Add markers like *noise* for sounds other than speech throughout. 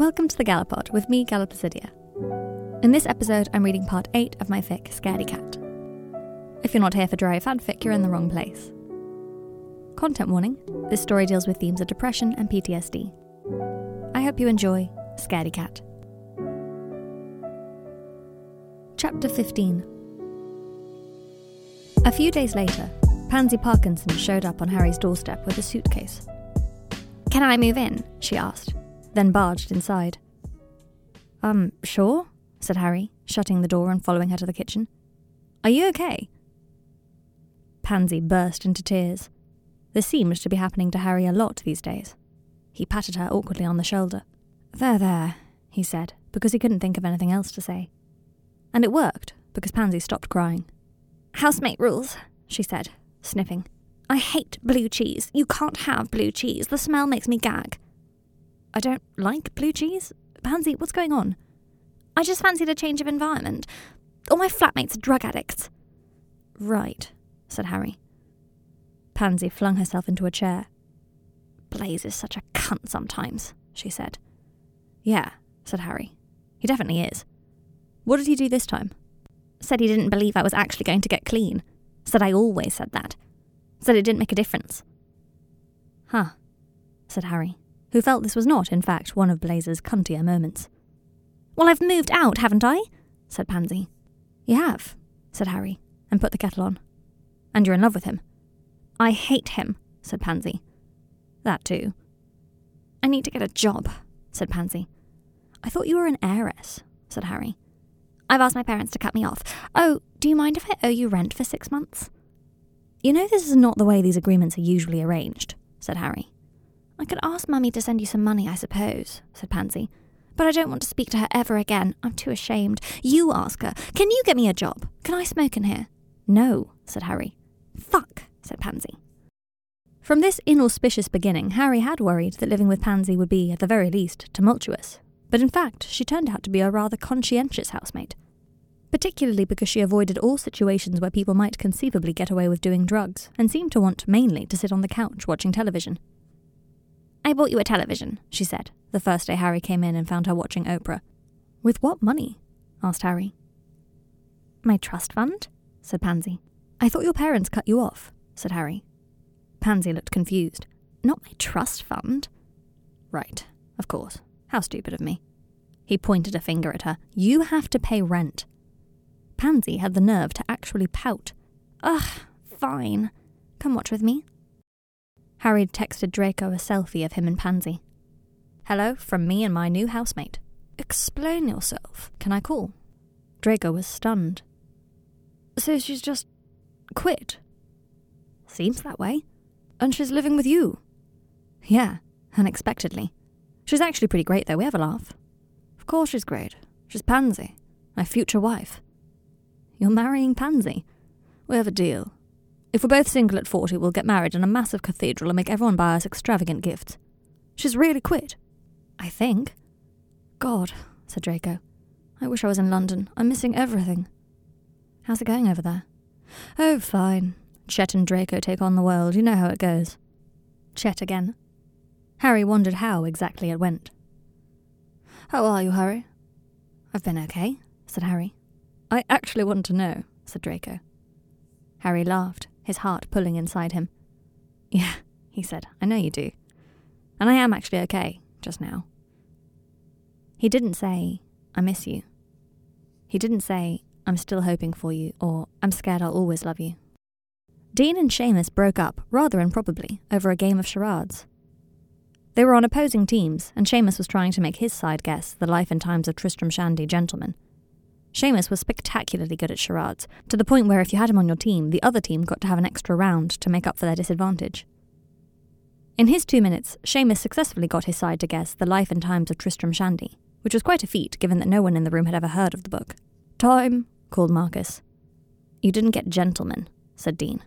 Welcome to the Gallapod with me, Galaplacidia. In this episode, I'm reading part 8 of my fic, Scaredy Cat. If you're not here for dry fanfic, you're in the wrong place. Content warning this story deals with themes of depression and PTSD. I hope you enjoy Scaredy Cat. Chapter 15 A few days later, Pansy Parkinson showed up on Harry's doorstep with a suitcase. Can I move in? she asked, then barged inside. Um, sure, said Harry, shutting the door and following her to the kitchen. Are you okay? Pansy burst into tears. This seemed to be happening to Harry a lot these days. He patted her awkwardly on the shoulder. There, there, he said, because he couldn't think of anything else to say. And it worked, because Pansy stopped crying. Housemate rules, she said, sniffing. I hate blue cheese. You can't have blue cheese. The smell makes me gag. I don't like blue cheese. Pansy, what's going on? I just fancied a change of environment. All my flatmates are drug addicts. Right, said Harry. Pansy flung herself into a chair. Blaise is such a cunt sometimes, she said. Yeah, said Harry. He definitely is. What did he do this time? Said he didn't believe I was actually going to get clean. Said I always said that. Said it didn't make a difference. Huh, said Harry, who felt this was not, in fact, one of Blaise's cuntier moments. Well, I've moved out, haven't I? said Pansy. You have, said Harry, and put the kettle on. And you're in love with him. I hate him, said Pansy. That too. I need to get a job, said Pansy. I thought you were an heiress, said Harry. I've asked my parents to cut me off. Oh, do you mind if I owe you rent for six months? You know, this is not the way these agreements are usually arranged, said Harry. I could ask Mummy to send you some money, I suppose, said Pansy. But I don't want to speak to her ever again. I'm too ashamed. You ask her. Can you get me a job? Can I smoke in here? No, said Harry. Fuck, said Pansy. From this inauspicious beginning, Harry had worried that living with Pansy would be, at the very least, tumultuous. But in fact, she turned out to be a rather conscientious housemate. Particularly because she avoided all situations where people might conceivably get away with doing drugs, and seemed to want mainly to sit on the couch watching television. I bought you a television, she said, the first day Harry came in and found her watching Oprah. With what money? asked Harry. My trust fund? said Pansy. I thought your parents cut you off, said Harry. Pansy looked confused. Not my trust fund. Right, of course. How stupid of me. He pointed a finger at her. You have to pay rent. Pansy had the nerve to actually pout. Ugh, fine. Come watch with me. Harry texted Draco a selfie of him and Pansy. Hello, from me and my new housemate. Explain yourself. Can I call? Draco was stunned. So she's just quit? Seems that way. And she's living with you? Yeah, unexpectedly. She's actually pretty great, though. We have a laugh. Of course she's great. She's Pansy, my future wife. You're marrying Pansy? We have a deal. If we're both single at 40, we'll get married in a massive cathedral and make everyone buy us extravagant gifts. She's really quit. I think. God, said Draco. I wish I was in London. I'm missing everything. How's it going over there? Oh, fine. Chet and Draco take on the world. You know how it goes. Chet again. Harry wondered how exactly it went. How are you, Harry? I've been okay, said Harry. I actually want to know, said Draco. Harry laughed, his heart pulling inside him. *laughs* Yeah, he said, I know you do. And I am actually okay, just now. He didn't say, I miss you. He didn't say, I'm still hoping for you, or I'm scared I'll always love you. Dean and Seamus broke up, rather improbably, over a game of charades. They were on opposing teams, and Seamus was trying to make his side guess the life and times of Tristram Shandy gentlemen. Seamus was spectacularly good at charades, to the point where if you had him on your team, the other team got to have an extra round to make up for their disadvantage. In his two minutes, Seamus successfully got his side to guess the life and times of Tristram Shandy, which was quite a feat given that no one in the room had ever heard of the book. Time, called Marcus. You didn't get gentleman, said Dean.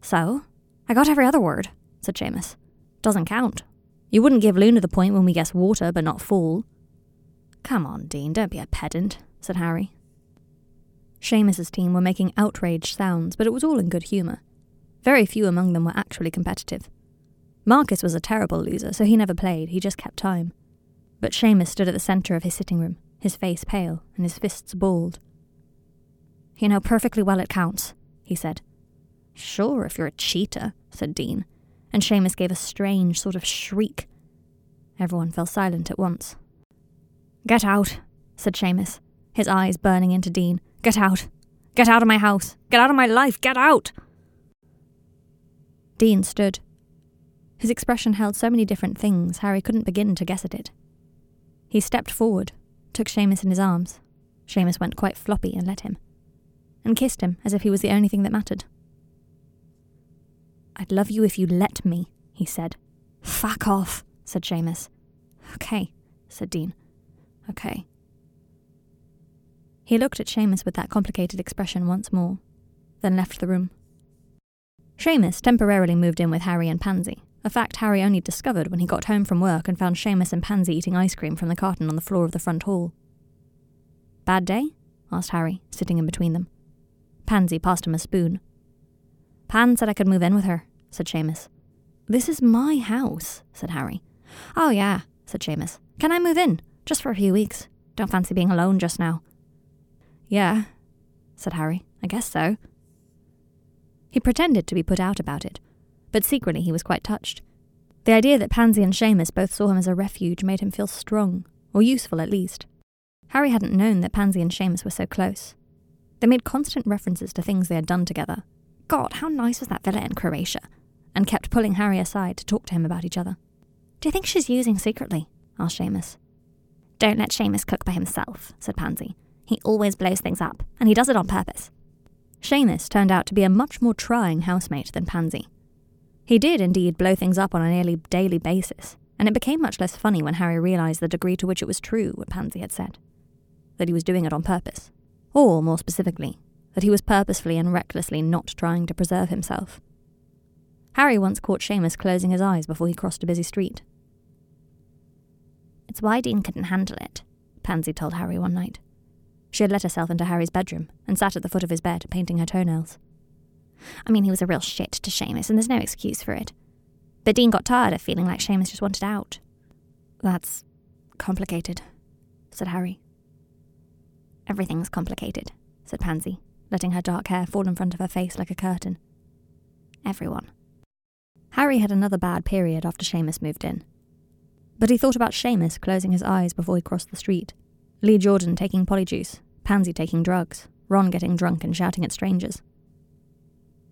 So? I got every other word, said Seamus. Doesn't count. You wouldn't give Luna the point when we guess water but not fool. Come on, Dean, don't be a pedant, said Harry. Seamus's team were making outraged sounds, but it was all in good humour. Very few among them were actually competitive. Marcus was a terrible loser, so he never played, he just kept time. but Seamus stood at the centre of his sitting room, his face pale and his fists balled. You know perfectly well it counts, he said. Sure, if you're a cheater, said Dean, and Seamus gave a strange sort of shriek. Everyone fell silent at once. Get out, said Seamus, his eyes burning into Dean. Get out. Get out of my house. Get out of my life. Get out. Dean stood. His expression held so many different things, Harry couldn't begin to guess at it. He stepped forward, took Seamus in his arms. Seamus went quite floppy and let him, and kissed him as if he was the only thing that mattered. I'd love you if you let me, he said. Fuck off, said Seamus. Okay, said Dean. Okay. He looked at Seamus with that complicated expression once more, then left the room. Seamus temporarily moved in with Harry and Pansy, a fact Harry only discovered when he got home from work and found Seamus and Pansy eating ice cream from the carton on the floor of the front hall. Bad day? asked Harry, sitting in between them. Pansy passed him a spoon. Pan said I could move in with her, said Seamus. This is my house, said Harry. Oh, yeah, said Seamus. Can I move in? Just for a few weeks. Don't fancy being alone just now. Yeah, said Harry. I guess so. He pretended to be put out about it, but secretly he was quite touched. The idea that Pansy and Seamus both saw him as a refuge made him feel strong, or useful at least. Harry hadn't known that Pansy and Seamus were so close. They made constant references to things they had done together. God, how nice was that villa in Croatia? And kept pulling Harry aside to talk to him about each other. Do you think she's using secretly? asked Seamus. Don't let Seamus cook by himself, said Pansy. He always blows things up, and he does it on purpose. Seamus turned out to be a much more trying housemate than Pansy. He did indeed blow things up on a nearly daily basis, and it became much less funny when Harry realised the degree to which it was true what Pansy had said that he was doing it on purpose. Or, more specifically, that he was purposefully and recklessly not trying to preserve himself. Harry once caught Seamus closing his eyes before he crossed a busy street. It's why Dean couldn't handle it, Pansy told Harry one night. She had let herself into Harry's bedroom and sat at the foot of his bed, painting her toenails. I mean, he was a real shit to Seamus, and there's no excuse for it. But Dean got tired of feeling like Seamus just wanted out. That's complicated, said Harry. Everything's complicated, said Pansy, letting her dark hair fall in front of her face like a curtain. Everyone. Harry had another bad period after Seamus moved in. But he thought about Seamus closing his eyes before he crossed the street, Lee Jordan taking polyjuice, Pansy taking drugs, Ron getting drunk and shouting at strangers.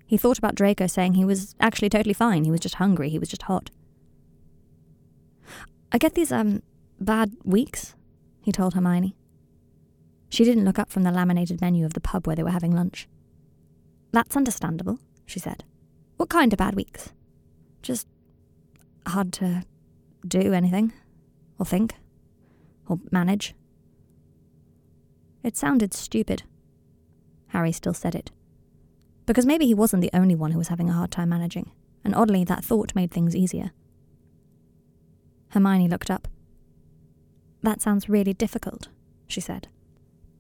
He thought about Draco saying he was actually totally fine, he was just hungry, he was just hot. I get these, um, bad weeks, he told Hermione. She didn't look up from the laminated menu of the pub where they were having lunch. That's understandable, she said. What kind of bad weeks? Just hard to do anything, or think, or manage. It sounded stupid. Harry still said it. Because maybe he wasn't the only one who was having a hard time managing, and oddly, that thought made things easier. Hermione looked up. That sounds really difficult, she said.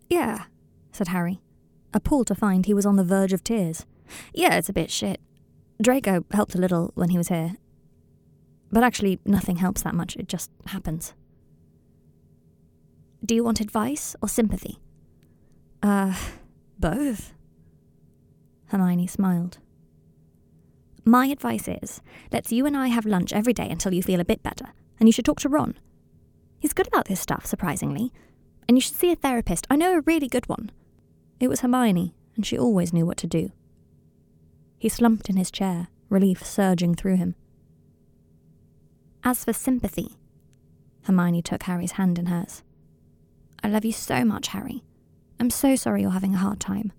Yeah, said Harry, appalled to find he was on the verge of tears. Yeah, it's a bit shit. Draco helped a little when he was here. But actually, nothing helps that much, it just happens. Do you want advice or sympathy? Uh, both. Hermione smiled. My advice is let's you and I have lunch every day until you feel a bit better, and you should talk to Ron. He's good about this stuff, surprisingly. And you should see a therapist. I know a really good one. It was Hermione, and she always knew what to do. He slumped in his chair, relief surging through him. As for sympathy, Hermione took Harry's hand in hers. I love you so much, Harry. I'm so sorry you're having a hard time.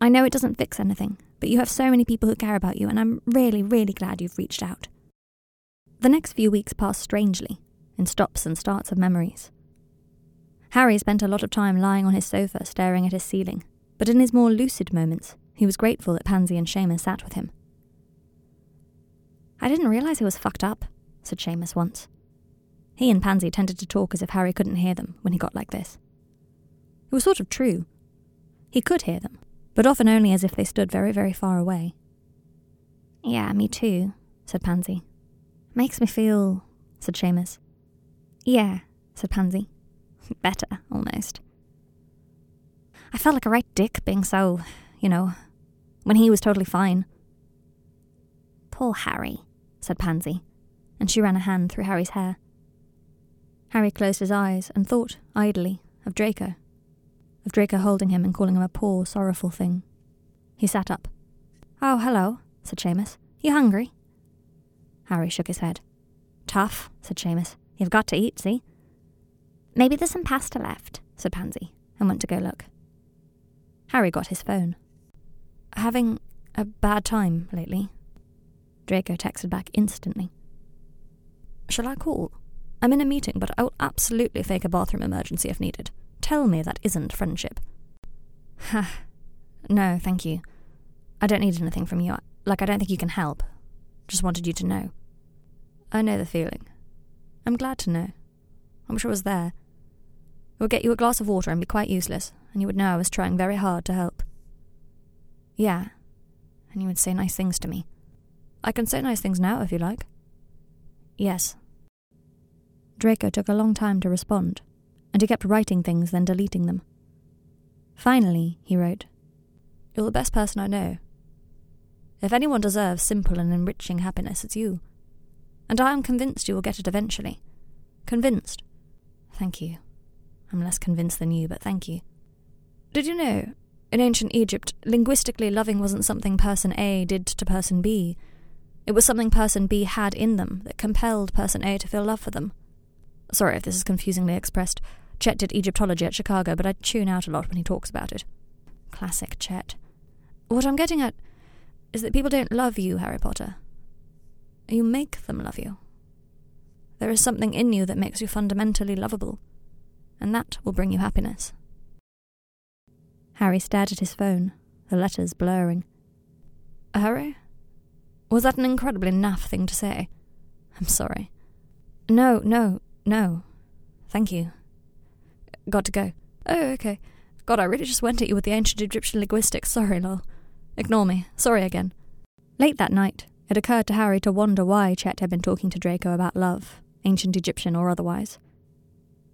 I know it doesn't fix anything, but you have so many people who care about you, and I'm really, really glad you've reached out. The next few weeks passed strangely, in stops and starts of memories. Harry spent a lot of time lying on his sofa staring at his ceiling, but in his more lucid moments, he was grateful that Pansy and Seamus sat with him. I didn't realise he was fucked up, said Seamus once. He and Pansy tended to talk as if Harry couldn't hear them when he got like this. It was sort of true. He could hear them, but often only as if they stood very, very far away. Yeah, me too, said Pansy. Makes me feel, said Seamus. Yeah, said Pansy. *laughs* Better, almost. I felt like a right dick being so, you know, when he was totally fine. Poor Harry, said Pansy, and she ran a hand through Harry's hair. Harry closed his eyes and thought, idly, of Draco. Of Draco holding him and calling him a poor, sorrowful thing. He sat up. Oh, hello, said Seamus. You hungry? Harry shook his head. Tough, said Seamus. You've got to eat, see? Maybe there's some pasta left, said Pansy, and went to go look. Harry got his phone. Having a bad time lately? Draco texted back instantly. Shall I call? I'm in a meeting, but I'll absolutely fake a bathroom emergency if needed. Tell me that isn't friendship. Ha. no, thank you. I don't need anything from you. Like, I don't think you can help. Just wanted you to know. I know the feeling. I'm glad to know. I wish I was there. It would get you a glass of water and be quite useless, and you would know I was trying very hard to help. Yeah, and you would say nice things to me. I can say nice things now if you like. Yes. Draco took a long time to respond, and he kept writing things, then deleting them. Finally, he wrote, You're the best person I know. If anyone deserves simple and enriching happiness, it's you. And I am convinced you will get it eventually. Convinced. Thank you. I'm less convinced than you, but thank you. Did you know, in ancient Egypt, linguistically loving wasn't something person A did to person B. It was something person B had in them that compelled person A to feel love for them. Sorry if this is confusingly expressed. Chet did Egyptology at Chicago, but I tune out a lot when he talks about it. Classic Chet. What I'm getting at is that people don't love you, Harry Potter. You make them love you. There is something in you that makes you fundamentally lovable, and that will bring you happiness. Harry stared at his phone, the letters blurring. Harry? Was that an incredibly naff thing to say? I'm sorry. No, no, no. Thank you. Got to go. Oh, okay. God, I really just went at you with the ancient Egyptian linguistics. Sorry, lol. Ignore me. Sorry again. Late that night, it occurred to Harry to wonder why Chet had been talking to Draco about love, ancient Egyptian or otherwise.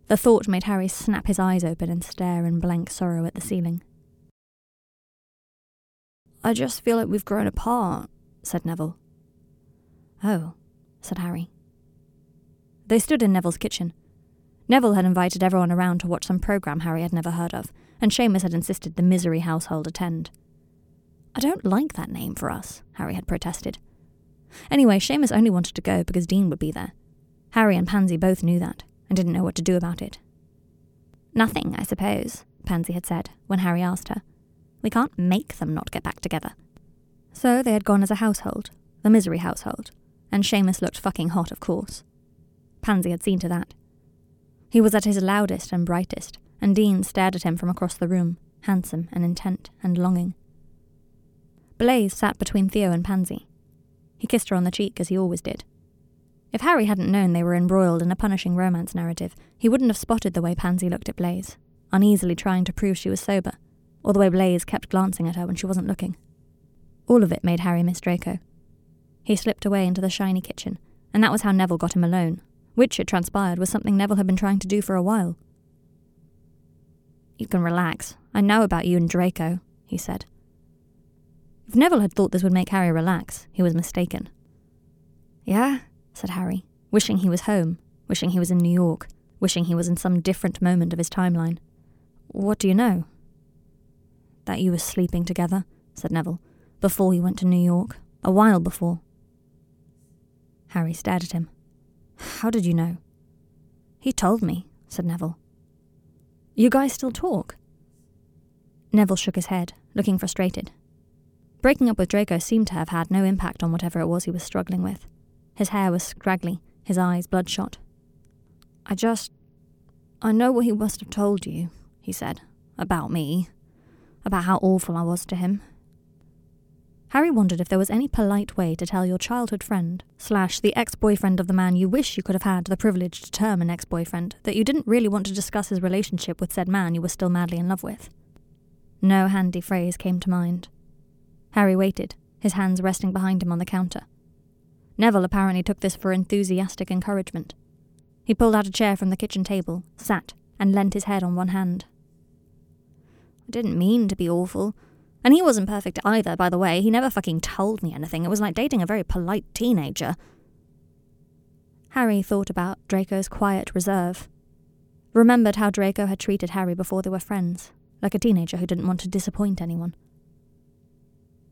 The thought made Harry snap his eyes open and stare in blank sorrow at the ceiling. I just feel like we've grown apart, said Neville. Oh, said Harry. They stood in Neville's kitchen. Neville had invited everyone around to watch some program Harry had never heard of, and Seamus had insisted the Misery household attend. I don't like that name for us, Harry had protested. Anyway, Seamus only wanted to go because Dean would be there. Harry and Pansy both knew that, and didn't know what to do about it. Nothing, I suppose, Pansy had said when Harry asked her. We can't make them not get back together. So they had gone as a household, the Misery household, and Seamus looked fucking hot, of course. Pansy had seen to that. He was at his loudest and brightest, and Dean stared at him from across the room, handsome and intent and longing. Blaise sat between Theo and Pansy. He kissed her on the cheek as he always did. If Harry hadn't known they were embroiled in a punishing romance narrative, he wouldn't have spotted the way Pansy looked at Blaise, uneasily trying to prove she was sober, or the way Blaise kept glancing at her when she wasn't looking. All of it made Harry miss Draco. He slipped away into the shiny kitchen, and that was how Neville got him alone, which, it transpired, was something Neville had been trying to do for a while. You can relax. I know about you and Draco, he said. If Neville had thought this would make Harry relax, he was mistaken. Yeah, said Harry, wishing he was home, wishing he was in New York, wishing he was in some different moment of his timeline. What do you know? That you were sleeping together, said Neville, before you went to New York, a while before. Harry stared at him. How did you know? He told me, said Neville. You guys still talk? Neville shook his head, looking frustrated. Breaking up with Draco seemed to have had no impact on whatever it was he was struggling with. His hair was scraggly, his eyes bloodshot. I just. I know what he must have told you, he said, about me, about how awful I was to him. Harry wondered if there was any polite way to tell your childhood friend, slash the ex boyfriend of the man you wish you could have had the privilege to term an ex boyfriend, that you didn't really want to discuss his relationship with said man you were still madly in love with. No handy phrase came to mind. Harry waited, his hands resting behind him on the counter. Neville apparently took this for enthusiastic encouragement. He pulled out a chair from the kitchen table, sat, and leant his head on one hand. I didn't mean to be awful. And he wasn't perfect either, by the way. He never fucking told me anything. It was like dating a very polite teenager. Harry thought about Draco's quiet reserve. Remembered how Draco had treated Harry before they were friends, like a teenager who didn't want to disappoint anyone.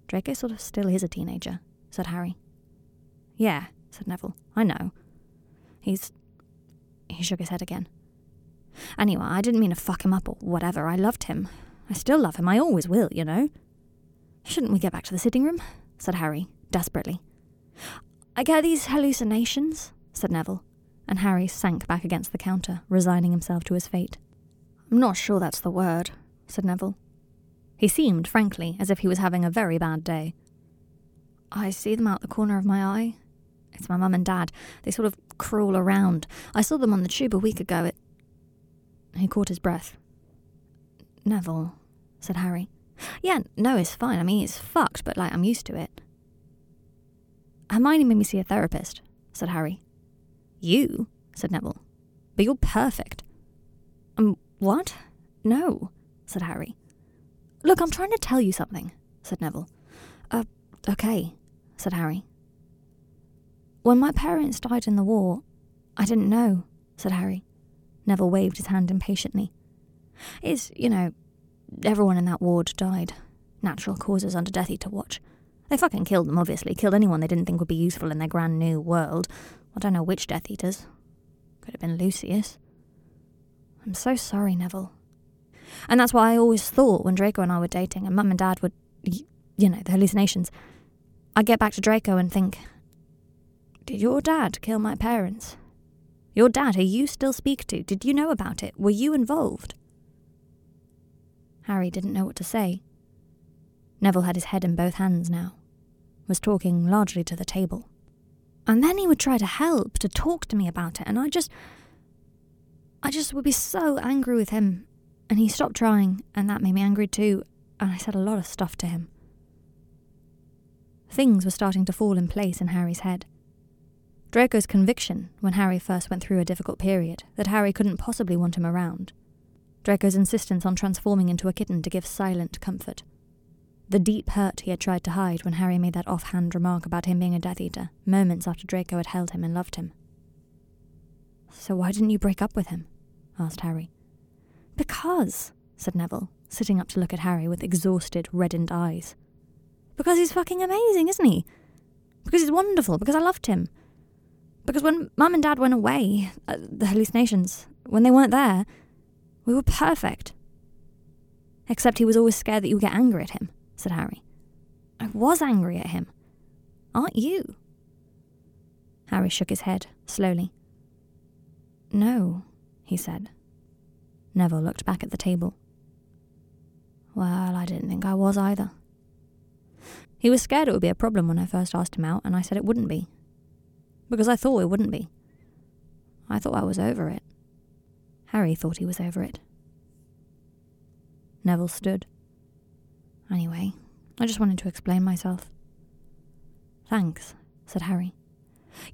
Draco sort of still is a teenager, said Harry. Yeah, said Neville. I know. He's. He shook his head again. Anyway, I didn't mean to fuck him up or whatever. I loved him. I still love him. I always will, you know. Shouldn't we get back to the sitting room? said Harry, desperately. I get these hallucinations, said Neville, and Harry sank back against the counter, resigning himself to his fate. I'm not sure that's the word, said Neville. He seemed, frankly, as if he was having a very bad day. I see them out the corner of my eye. It's my mum and dad. They sort of crawl around. I saw them on the tube a week ago. It. He caught his breath. Neville, said Harry. Yeah, no, it's fine. I mean, it's fucked, but like, I'm used to it. Hermione made me see a therapist, said Harry. You? said Neville. But you're perfect. Um, what? No, said Harry. Look, I'm trying to tell you something, said Neville. Uh, okay, said Harry. When my parents died in the war, I didn't know, said Harry. Neville waved his hand impatiently. It's, you know, everyone in that ward died. Natural causes under Death Eater watch. They fucking killed them, obviously. Killed anyone they didn't think would be useful in their grand new world. I don't know which Death Eaters. Could have been Lucius. I'm so sorry, Neville. And that's why I always thought when Draco and I were dating and Mum and Dad would, you know, the hallucinations, I'd get back to Draco and think, Did your dad kill my parents? Your dad, who you still speak to, did you know about it? Were you involved? Harry didn't know what to say. Neville had his head in both hands now, was talking largely to the table. And then he would try to help, to talk to me about it, and I just. I just would be so angry with him. And he stopped trying, and that made me angry too, and I said a lot of stuff to him. Things were starting to fall in place in Harry's head. Draco's conviction, when Harry first went through a difficult period, that Harry couldn't possibly want him around. Draco's insistence on transforming into a kitten to give silent comfort. The deep hurt he had tried to hide when Harry made that offhand remark about him being a Death Eater, moments after Draco had held him and loved him. So why didn't you break up with him? asked Harry. Because, said Neville, sitting up to look at Harry with exhausted, reddened eyes. Because he's fucking amazing, isn't he? Because he's wonderful, because I loved him. Because when Mum and Dad went away, uh, the hallucinations, when they weren't there, we were perfect. Except he was always scared that you would get angry at him, said Harry. I was angry at him. Aren't you? Harry shook his head, slowly. No, he said. Neville looked back at the table. Well, I didn't think I was either. He was scared it would be a problem when I first asked him out, and I said it wouldn't be. Because I thought it wouldn't be. I thought I was over it. Harry thought he was over it. Neville stood. Anyway, I just wanted to explain myself. Thanks, said Harry.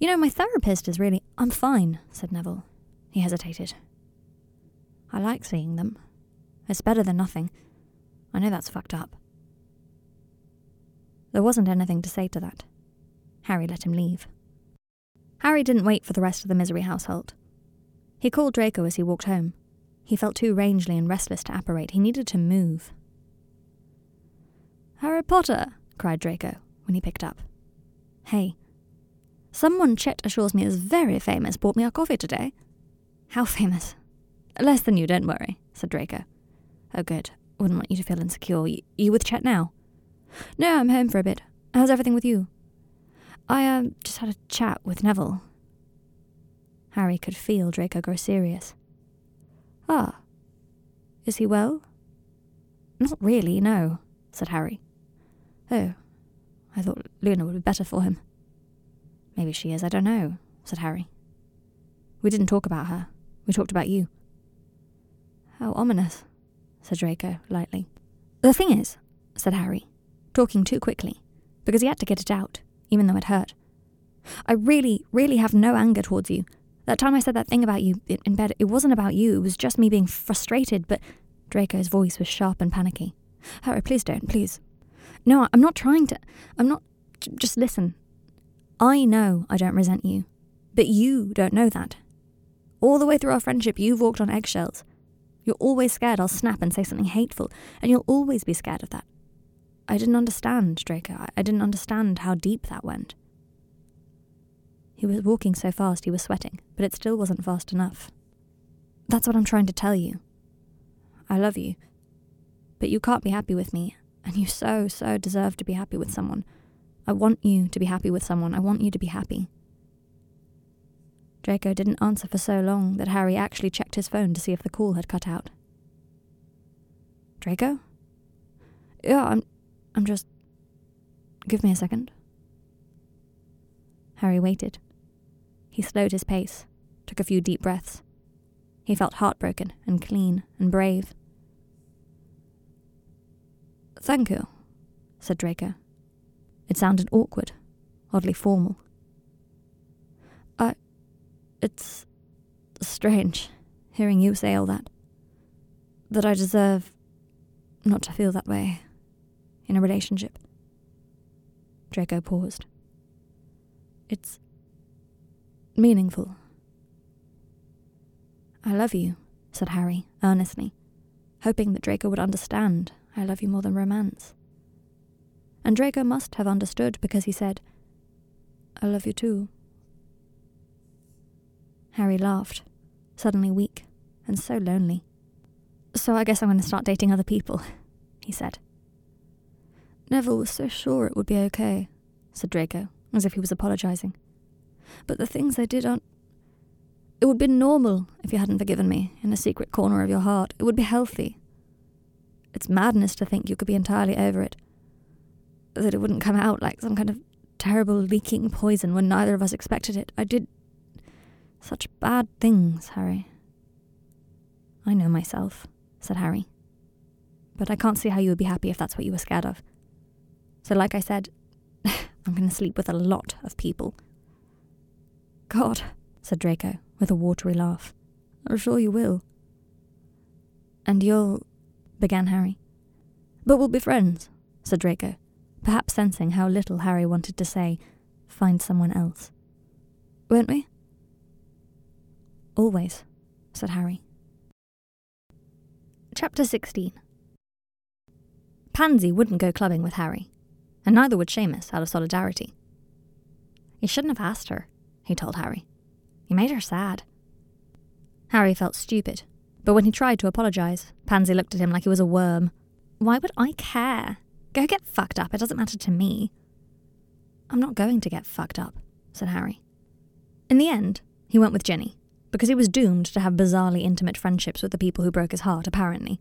You know, my therapist is really. I'm fine, said Neville. He hesitated. I like seeing them. It's better than nothing. I know that's fucked up. There wasn't anything to say to that. Harry let him leave. Harry didn't wait for the rest of the misery household. He called Draco as he walked home. He felt too rangy and restless to apparate. He needed to move. Harry Potter, cried Draco when he picked up. Hey. Someone Chet assures me is very famous bought me a coffee today. How famous? Less than you, don't worry, said Draco. Oh, good. Wouldn't want you to feel insecure. Y- you with Chet now? No, I'm home for a bit. How's everything with you? I, um, just had a chat with Neville. Harry could feel Draco grow serious. Ah. Is he well? Not really, no, said Harry. Oh, I thought Luna would be better for him. Maybe she is, I don't know, said Harry. We didn't talk about her. We talked about you. How ominous, said Draco lightly. The thing is, said Harry, talking too quickly, because he had to get it out, even though it hurt. I really, really have no anger towards you. That time I said that thing about you in bed, it wasn't about you, it was just me being frustrated, but Draco's voice was sharp and panicky. Harry, please don't, please. No, I'm not trying to. I'm not. Just listen. I know I don't resent you, but you don't know that. All the way through our friendship, you've walked on eggshells. You're always scared I'll snap and say something hateful, and you'll always be scared of that. I didn't understand, Draco. I didn't understand how deep that went. He was walking so fast he was sweating, but it still wasn't fast enough. That's what I'm trying to tell you. I love you. But you can't be happy with me, and you so, so deserve to be happy with someone. I want you to be happy with someone. I want you to be happy. Draco didn't answer for so long that Harry actually checked his phone to see if the call had cut out. Draco? Yeah, I'm I'm just Give me a second. Harry waited. He slowed his pace, took a few deep breaths. He felt heartbroken and clean and brave. Thank you, said Draco. It sounded awkward, oddly formal. I. It's strange hearing you say all that. That I deserve not to feel that way in a relationship. Draco paused. It's meaningful. I love you, said Harry earnestly, hoping that Draco would understand I love you more than romance. And Draco must have understood because he said, I love you too. Harry laughed, suddenly weak and so lonely. So I guess I'm going to start dating other people, he said. Neville was so sure it would be okay, said Draco, as if he was apologizing. But the things I did aren't. It would be normal if you hadn't forgiven me in a secret corner of your heart. It would be healthy. It's madness to think you could be entirely over it. That it wouldn't come out like some kind of terrible leaking poison when neither of us expected it. I did such bad things, Harry. I know myself, said Harry. But I can't see how you would be happy if that's what you were scared of. So, like I said, *laughs* I'm going to sleep with a lot of people. God, said Draco, with a watery laugh. I'm sure you will. And you'll began Harry. But we'll be friends, said Draco, perhaps sensing how little Harry wanted to say, find someone else. Won't we? Always, said Harry. Chapter 16 Pansy wouldn't go clubbing with Harry, and neither would Seamus out of solidarity. You shouldn't have asked her, he told Harry. You made her sad. Harry felt stupid but when he tried to apologize, Pansy looked at him like he was a worm. Why would I care? Go get fucked up, it doesn't matter to me. I'm not going to get fucked up, said Harry. In the end, he went with Ginny, because he was doomed to have bizarrely intimate friendships with the people who broke his heart, apparently.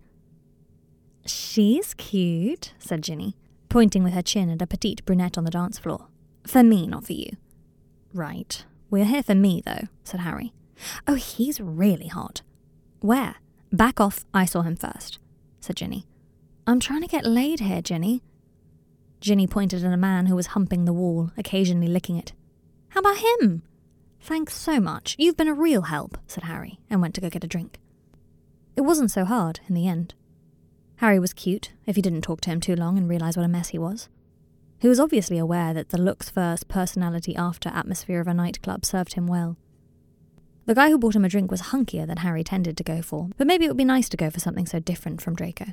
She's cute, said Ginny, pointing with her chin at a petite brunette on the dance floor. For me, not for you. Right. We're here for me, though, said Harry. Oh, he's really hot. Where? Back off, I saw him first, said Ginny. I'm trying to get laid here, Ginny. Ginny pointed at a man who was humping the wall, occasionally licking it. How about him? Thanks so much. You've been a real help, said Harry, and went to go get a drink. It wasn't so hard, in the end. Harry was cute, if you didn't talk to him too long and realize what a mess he was. He was obviously aware that the looks first, personality after atmosphere of a nightclub served him well. The guy who bought him a drink was hunkier than Harry tended to go for, but maybe it would be nice to go for something so different from Draco.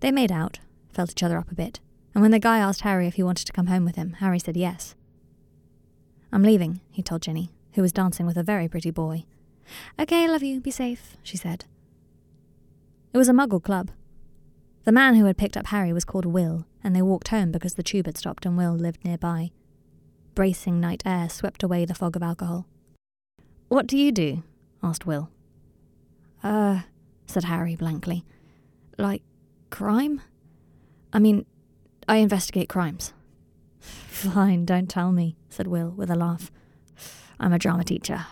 They made out, felt each other up a bit, and when the guy asked Harry if he wanted to come home with him, Harry said yes. I'm leaving, he told Ginny, who was dancing with a very pretty boy. Okay, love you, be safe, she said. It was a muggle club. The man who had picked up Harry was called Will, and they walked home because the tube had stopped and Will lived nearby. Bracing night air swept away the fog of alcohol. What do you do? asked Will. Uh, said Harry blankly. Like, crime? I mean, I investigate crimes. *laughs* Fine, don't tell me, said Will with a laugh. I'm a drama teacher.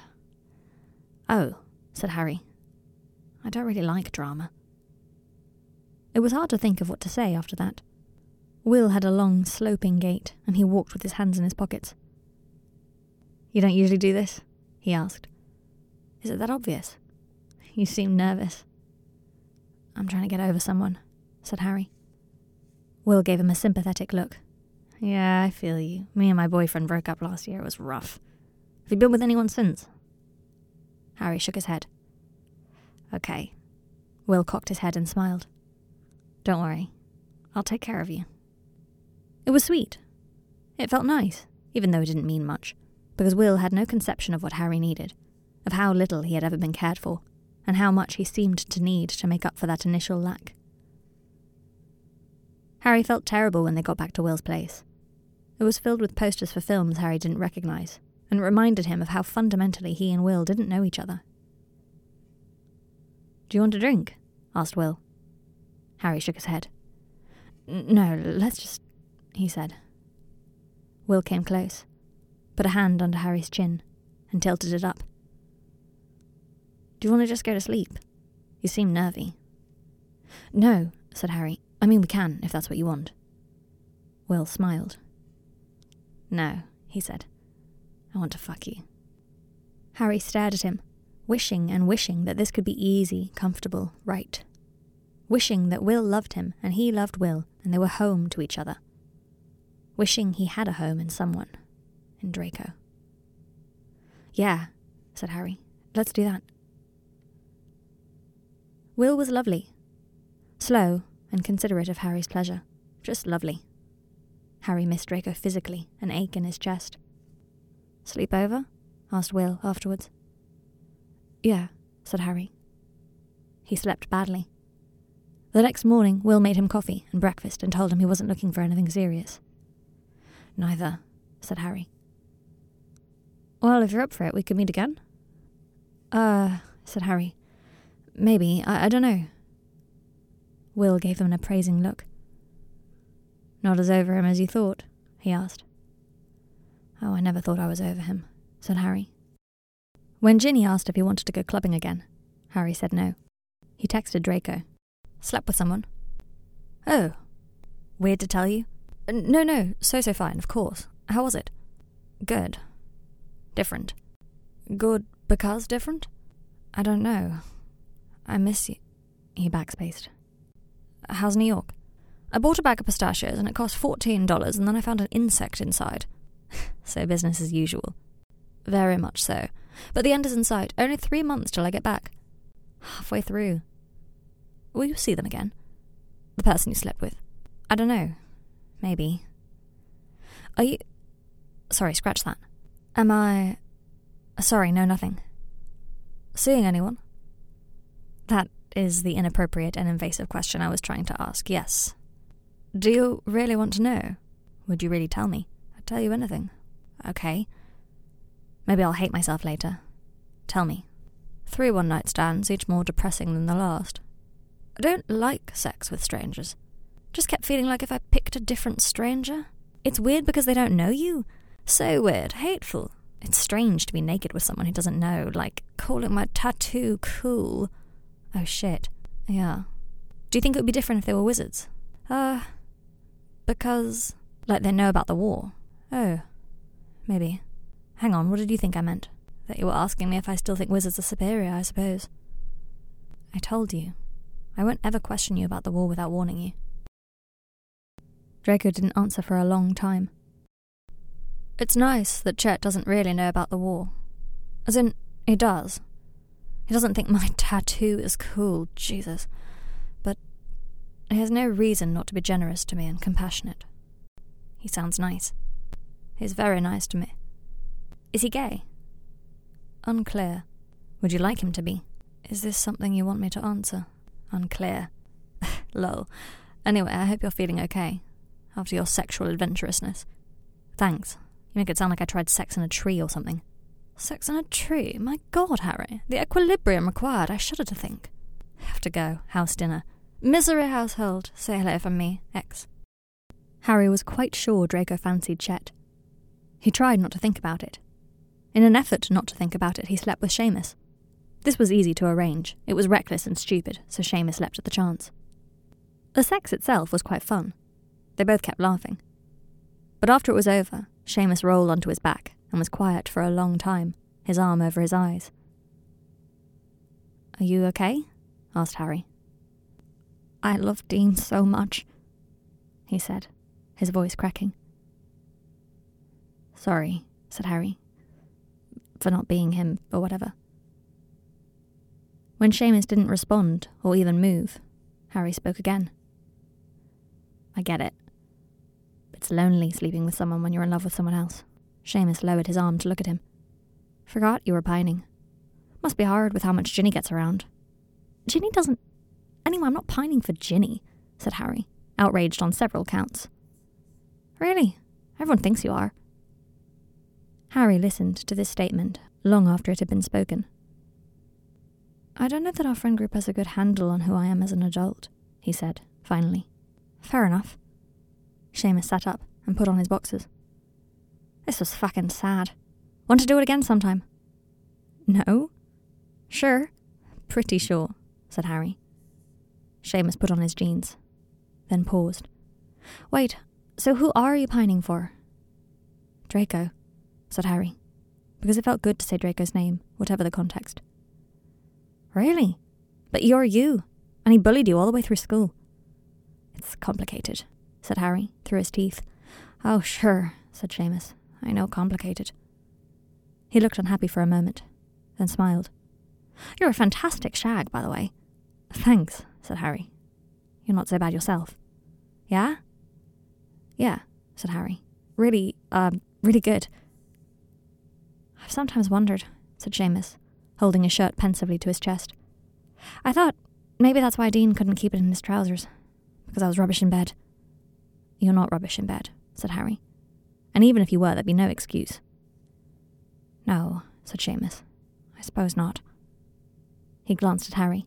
Oh, said Harry. I don't really like drama. It was hard to think of what to say after that. Will had a long, sloping gait, and he walked with his hands in his pockets. You don't usually do this? he asked, Is it that obvious? You seem nervous. I'm trying to get over someone, said Harry. Will gave him a sympathetic look. Yeah, I feel you. Me and my boyfriend broke up last year. It was rough. Have you been with anyone since? Harry shook his head. Okay. Will cocked his head and smiled. Don't worry. I'll take care of you. It was sweet. It felt nice, even though it didn't mean much, because Will had no conception of what Harry needed, of how little he had ever been cared for, and how much he seemed to need to make up for that initial lack. Harry felt terrible when they got back to Will's place. It was filled with posters for films Harry didn't recognize, and it reminded him of how fundamentally he and Will didn't know each other. Do you want a drink? asked Will. Harry shook his head. No, let's just. he said. Will came close, put a hand under Harry's chin, and tilted it up. Do you want to just go to sleep? You seem nervy. No, said Harry. I mean, we can, if that's what you want. Will smiled. No, he said. I want to fuck you. Harry stared at him, wishing and wishing that this could be easy, comfortable, right. Wishing that Will loved him and he loved Will and they were home to each other. Wishing he had a home in someone, in Draco. Yeah, said Harry. Let's do that. Will was lovely. Slow and considerate of Harry's pleasure. Just lovely. Harry missed Draco physically, an ache in his chest. Sleep over? asked Will afterwards. Yeah, said Harry. He slept badly. The next morning, Will made him coffee and breakfast and told him he wasn't looking for anything serious. Neither, said Harry. Well, if you're up for it, we could meet again. Uh, said Harry. Maybe. I, I don't know. Will gave him an appraising look. Not as over him as you thought? he asked. Oh, I never thought I was over him, said Harry. When Ginny asked if he wanted to go clubbing again, Harry said no. He texted Draco. Slept with someone. Oh. Weird to tell you? No, no, so, so fine, of course. How was it? Good. Different. Good because different? I don't know. I miss you. He backspaced. How's New York? I bought a bag of pistachios and it cost $14, and then I found an insect inside. *laughs* so business as usual. Very much so. But the end is in sight. Only three months till I get back. Halfway through. Will you see them again? The person you slept with? I don't know. Maybe. Are you. Sorry, scratch that. Am I. Sorry, no, nothing. Seeing anyone? That is the inappropriate and invasive question I was trying to ask, yes. Do you really want to know? Would you really tell me? I'd tell you anything. Okay. Maybe I'll hate myself later. Tell me. Three one night stands, each more depressing than the last. I don't like sex with strangers. Just kept feeling like if I picked a different stranger. It's weird because they don't know you. So weird, hateful. It's strange to be naked with someone who doesn't know, like calling my tattoo cool. Oh shit. Yeah. Do you think it would be different if they were wizards? Uh, because, like, they know about the war. Oh, maybe. Hang on, what did you think I meant? That you were asking me if I still think wizards are superior, I suppose. I told you. I won't ever question you about the war without warning you. Draco didn't answer for a long time. It's nice that Chet doesn't really know about the war. As in, he does. He doesn't think my *laughs* tattoo is cool, Jesus. But he has no reason not to be generous to me and compassionate. He sounds nice. He's very nice to me. Is he gay? Unclear. Would you like him to be? Is this something you want me to answer? Unclear. *laughs* Lol. Anyway, I hope you're feeling okay after your sexual adventurousness. Thanks. You make it sound like I tried sex in a tree or something. Sex in a tree? My god, Harry. The equilibrium required, I shudder to think. Have to go. House dinner. Misery household, say hello from me, X. Harry was quite sure Draco fancied Chet. He tried not to think about it. In an effort not to think about it, he slept with Seamus. This was easy to arrange. It was reckless and stupid, so Seamus leapt at the chance. The sex itself was quite fun. They both kept laughing. But after it was over, Seamus rolled onto his back and was quiet for a long time, his arm over his eyes. Are you okay? asked Harry. I love Dean so much, he said, his voice cracking. Sorry, said Harry, for not being him or whatever. When Seamus didn't respond or even move, Harry spoke again. I get it. It's lonely sleeping with someone when you're in love with someone else. Seamus lowered his arm to look at him. Forgot you were pining. Must be hard with how much Ginny gets around. Ginny doesn't. Anyway, I'm not pining for Ginny, said Harry, outraged on several counts. Really? Everyone thinks you are. Harry listened to this statement long after it had been spoken. I don't know that our friend group has a good handle on who I am as an adult, he said, finally. Fair enough. Seamus sat up and put on his boxers. This was fucking sad. Want to do it again sometime? No? Sure. Pretty sure, said Harry. Seamus put on his jeans, then paused. Wait, so who are you pining for? Draco, said Harry, because it felt good to say Draco's name, whatever the context. Really? But you're you, and he bullied you all the way through school. It's complicated, said Harry, through his teeth. Oh, sure, said Seamus. I know complicated. He looked unhappy for a moment, then smiled. You're a fantastic shag, by the way. Thanks, said Harry. You're not so bad yourself. Yeah? Yeah, said Harry. Really, um, really good. I've sometimes wondered, said Seamus, holding his shirt pensively to his chest. I thought maybe that's why Dean couldn't keep it in his trousers, because I was rubbish in bed. You're not rubbish in bed, said Harry. And even if you were, there'd be no excuse. No, said Seamus. I suppose not. He glanced at Harry.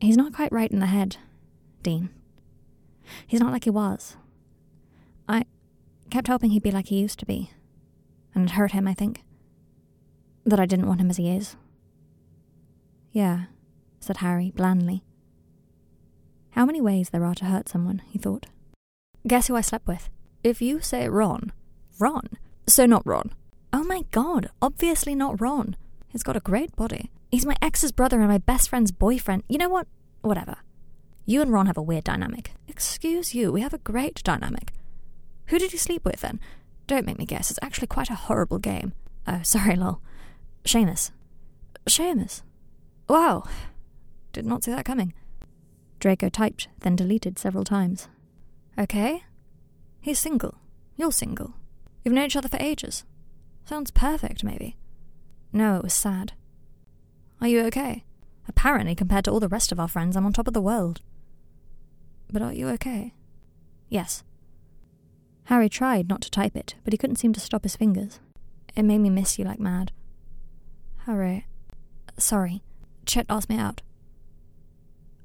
He's not quite right in the head, Dean. He's not like he was. I kept hoping he'd be like he used to be. And it hurt him, I think. That I didn't want him as he is. Yeah, said Harry blandly. How many ways there are to hurt someone, he thought. Guess who I slept with? If you say Ron. Ron? So not Ron. Oh my god, obviously not Ron. He's got a great body. He's my ex's brother and my best friend's boyfriend. You know what? Whatever. You and Ron have a weird dynamic. Excuse you, we have a great dynamic. Who did you sleep with then? Don't make me guess, it's actually quite a horrible game. Oh, sorry, lol. Seamus. Seamus. Wow. Did not see that coming. Draco typed, then deleted several times. Okay. He's single. You're single. You've known each other for ages. Sounds perfect, maybe. No, it was sad. Are you okay? Apparently, compared to all the rest of our friends, I'm on top of the world. But are you okay? Yes. Harry tried not to type it, but he couldn't seem to stop his fingers. It made me miss you like mad. Harry. Sorry. Chet asked me out.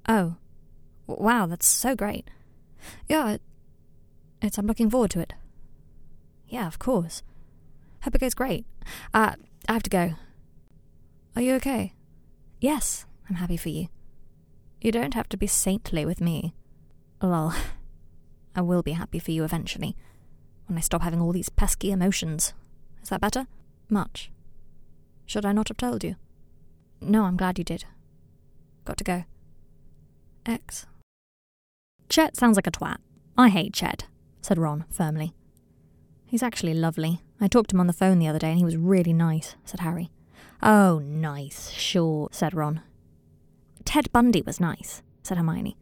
Oh. Wow, that's so great. Yeah, it, it's. I'm looking forward to it. Yeah, of course. Hope it goes great. Uh, I have to go. Are you okay? Yes, I'm happy for you. You don't have to be saintly with me. Well, *laughs* I will be happy for you eventually, when I stop having all these pesky emotions. Is that better? Much. Should I not have told you? No, I'm glad you did. Got to go. X. Chet sounds like a twat. I hate Chet, said Ron firmly. He's actually lovely. I talked to him on the phone the other day and he was really nice, said Harry. Oh, nice, sure, said Ron. Ted Bundy was nice, said Hermione.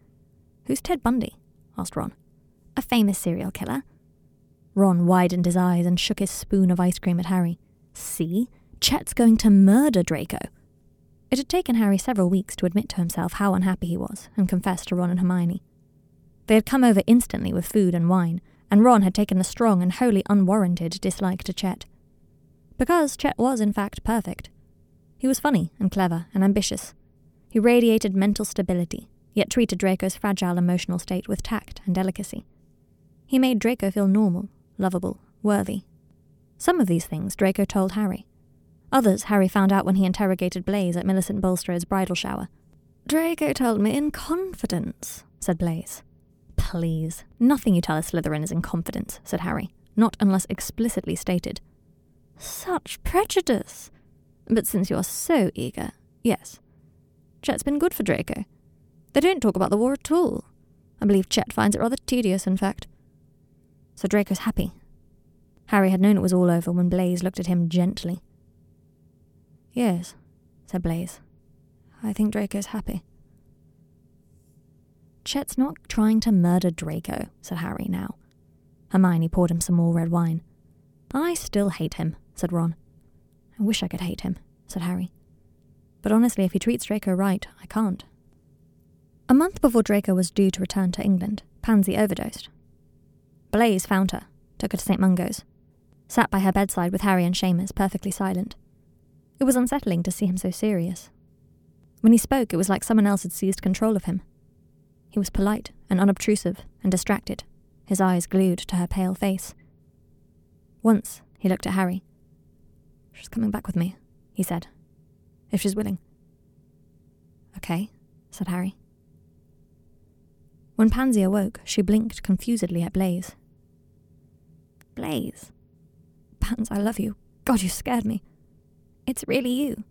Who's Ted Bundy? asked Ron. A famous serial killer. Ron widened his eyes and shook his spoon of ice cream at Harry. See? Chet's going to murder Draco. It had taken Harry several weeks to admit to himself how unhappy he was and confess to Ron and Hermione. They had come over instantly with food and wine, and Ron had taken a strong and wholly unwarranted dislike to Chet. Because Chet was, in fact, perfect. He was funny and clever and ambitious. He radiated mental stability, yet treated Draco's fragile emotional state with tact and delicacy. He made Draco feel normal, lovable, worthy. Some of these things Draco told Harry. Others Harry found out when he interrogated Blaise at Millicent Bulstrode's bridal shower. Draco told me in confidence, said Blaise. Please, nothing you tell a Slytherin is in confidence, said Harry, not unless explicitly stated. Such prejudice! But since you're so eager, yes. Chet's been good for Draco. They don't talk about the war at all. I believe Chet finds it rather tedious, in fact. So Draco's happy. Harry had known it was all over when Blaise looked at him gently. Yes, said Blaise. I think Draco's happy. Chet's not trying to murder Draco, said Harry now. Hermione poured him some more red wine. I still hate him, said Ron. I wish I could hate him, said Harry. But honestly, if he treats Draco right, I can't. A month before Draco was due to return to England, Pansy overdosed. Blaise found her, took her to St. Mungo's, sat by her bedside with Harry and Seamus, perfectly silent. It was unsettling to see him so serious. When he spoke, it was like someone else had seized control of him. He was polite and unobtrusive and distracted, his eyes glued to her pale face. Once, he looked at Harry. She's coming back with me, he said, if she's willing. Okay, said Harry. When Pansy awoke, she blinked confusedly at Blaise. Blaise? Pans, I love you. God, you scared me. It's really you.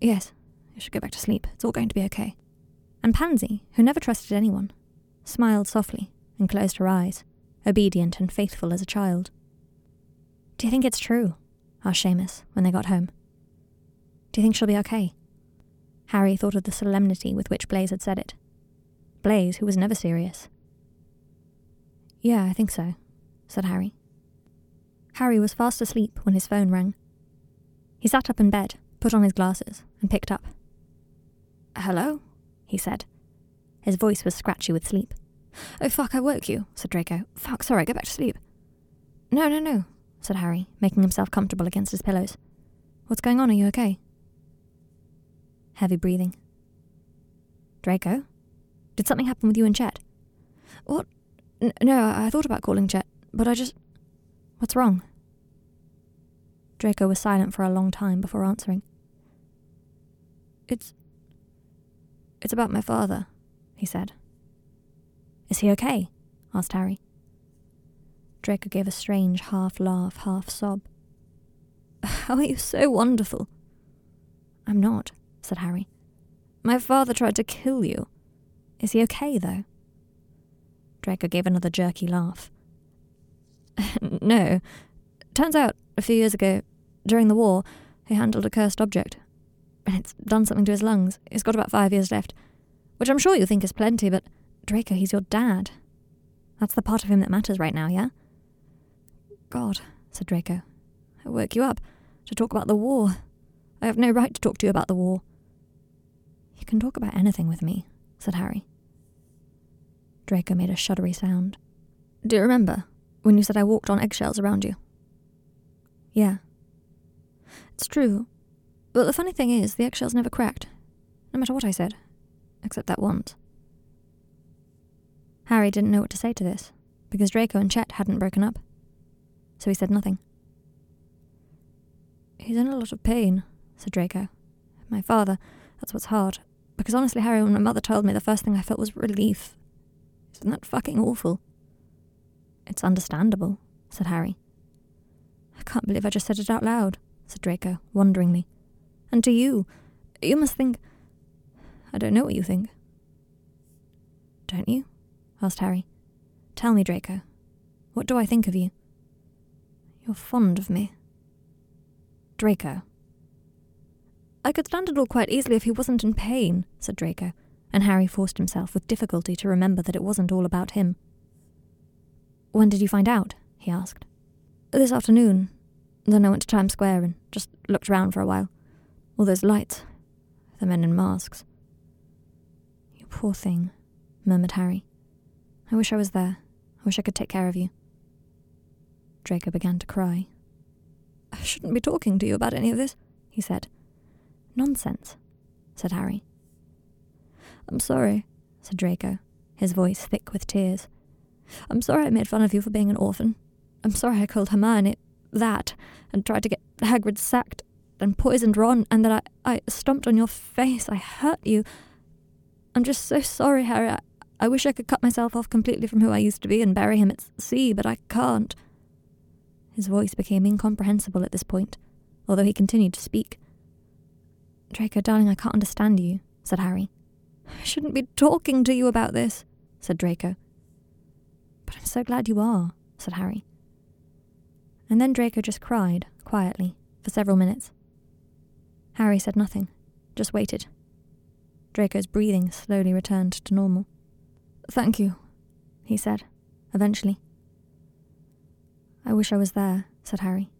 Yes, you should go back to sleep. It's all going to be okay. And Pansy, who never trusted anyone, smiled softly and closed her eyes, obedient and faithful as a child. Do you think it's true? asked Seamus when they got home. Do you think she'll be okay? Harry thought of the solemnity with which Blaise had said it. Blaise, who was never serious. Yeah, I think so, said Harry. Harry was fast asleep when his phone rang. He sat up in bed, put on his glasses, and picked up. Hello? he said. His voice was scratchy with sleep. Oh, fuck, I woke you, said Draco. Fuck, sorry, go back to sleep. No, no, no, said Harry, making himself comfortable against his pillows. What's going on? Are you okay? Heavy breathing. Draco? Did something happen with you and Chet? What? N- no, I thought about calling Chet, but I just. What's wrong? Draco was silent for a long time before answering. It's. It's about my father, he said. Is he okay? asked Harry. Draco gave a strange half laugh, half sob. How are you so wonderful? I'm not, said Harry. My father tried to kill you. Is he okay, though? Draco gave another jerky laugh. *laughs* no. Turns out, a few years ago, during the war, he handled a cursed object. And it's done something to his lungs. He's got about five years left. Which I'm sure you think is plenty, but Draco, he's your dad. That's the part of him that matters right now, yeah? God, said Draco. I woke you up to talk about the war. I have no right to talk to you about the war. You can talk about anything with me, said Harry. Draco made a shuddery sound. Do you remember when you said I walked on eggshells around you? Yeah. It's true. But the funny thing is, the eggshells never cracked, no matter what I said, except that once. Harry didn't know what to say to this, because Draco and Chet hadn't broken up, so he said nothing. He's in a lot of pain, said Draco. My father, that's what's hard. Because honestly, Harry, when my mother told me, the first thing I felt was relief. Isn't that fucking awful? It's understandable, said Harry. Can't believe I just said it out loud, said Draco, wonderingly. And to you, you must think. I don't know what you think. Don't you? asked Harry. Tell me, Draco. What do I think of you? You're fond of me. Draco. I could stand it all quite easily if he wasn't in pain, said Draco, and Harry forced himself with difficulty to remember that it wasn't all about him. When did you find out? he asked. This afternoon. Then I went to Times Square and just looked around for a while. All those lights. The men in masks. You poor thing, murmured Harry. I wish I was there. I wish I could take care of you. Draco began to cry. I shouldn't be talking to you about any of this, he said. Nonsense, said Harry. I'm sorry, said Draco, his voice thick with tears. I'm sorry I made fun of you for being an orphan. I'm sorry I called Hermione that and tried to get Hagrid sacked and poisoned Ron and that I, I stomped on your face. I hurt you. I'm just so sorry, Harry. I, I wish I could cut myself off completely from who I used to be and bury him at sea, but I can't. His voice became incomprehensible at this point, although he continued to speak. Draco, darling, I can't understand you, said Harry. I shouldn't be talking to you about this, said Draco. But I'm so glad you are, said Harry. And then Draco just cried, quietly, for several minutes. Harry said nothing, just waited. Draco's breathing slowly returned to normal. Thank you, he said, eventually. I wish I was there, said Harry.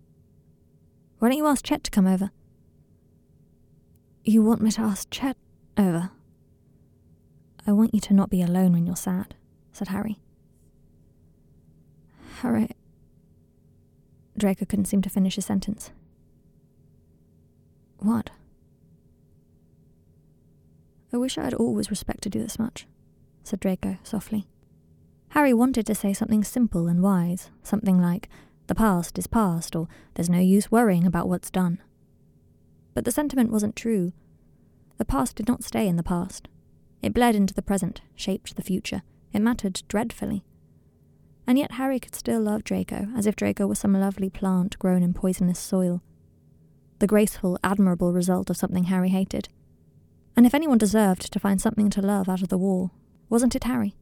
Why don't you ask Chet to come over? You want me to ask Chet over? I want you to not be alone when you're sad, said Harry. Harry. Draco couldn't seem to finish his sentence. What? I wish I had always respected you this much, said Draco softly. Harry wanted to say something simple and wise, something like, the past is past, or there's no use worrying about what's done. But the sentiment wasn't true. The past did not stay in the past. It bled into the present, shaped the future. It mattered dreadfully. And yet Harry could still love Draco, as if Draco were some lovely plant grown in poisonous soil. The graceful, admirable result of something Harry hated. And if anyone deserved to find something to love out of the war, wasn't it Harry?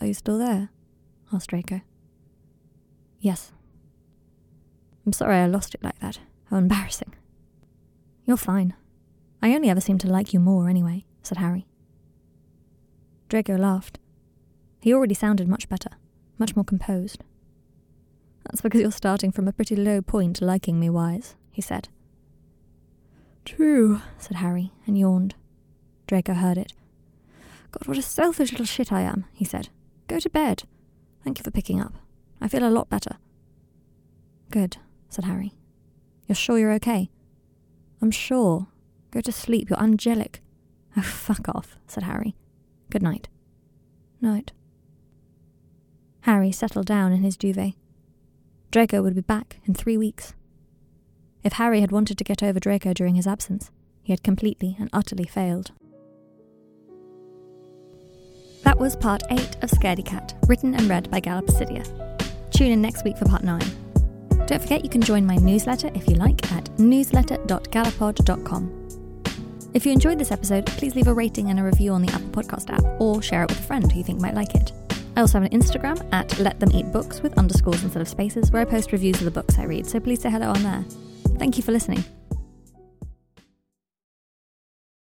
Are you still there? asked Draco. Yes. I'm sorry I lost it like that. How embarrassing. You're fine. I only ever seem to like you more anyway, said Harry. Draco laughed. He already sounded much better, much more composed. That's because you're starting from a pretty low point liking me wise, he said. True, said Harry, and yawned. Draco heard it. God, what a selfish little shit I am, he said. Go to bed. Thank you for picking up. I feel a lot better. Good, said Harry. You're sure you're okay? I'm sure. Go to sleep, you're angelic. Oh, fuck off, said Harry. Good night. Night. Harry settled down in his duvet. Draco would be back in three weeks. If Harry had wanted to get over Draco during his absence, he had completely and utterly failed. That was part 8 of Scaredy Cat, written and read by Galapicidia. Tune in next week for part 9. Don't forget you can join my newsletter if you like at newsletter.gallapod.com. If you enjoyed this episode, please leave a rating and a review on the Apple Podcast app or share it with a friend who you think might like it. I also have an Instagram at Let Them Eat Books with underscores instead of spaces where I post reviews of the books I read, so please say hello on there. Thank you for listening.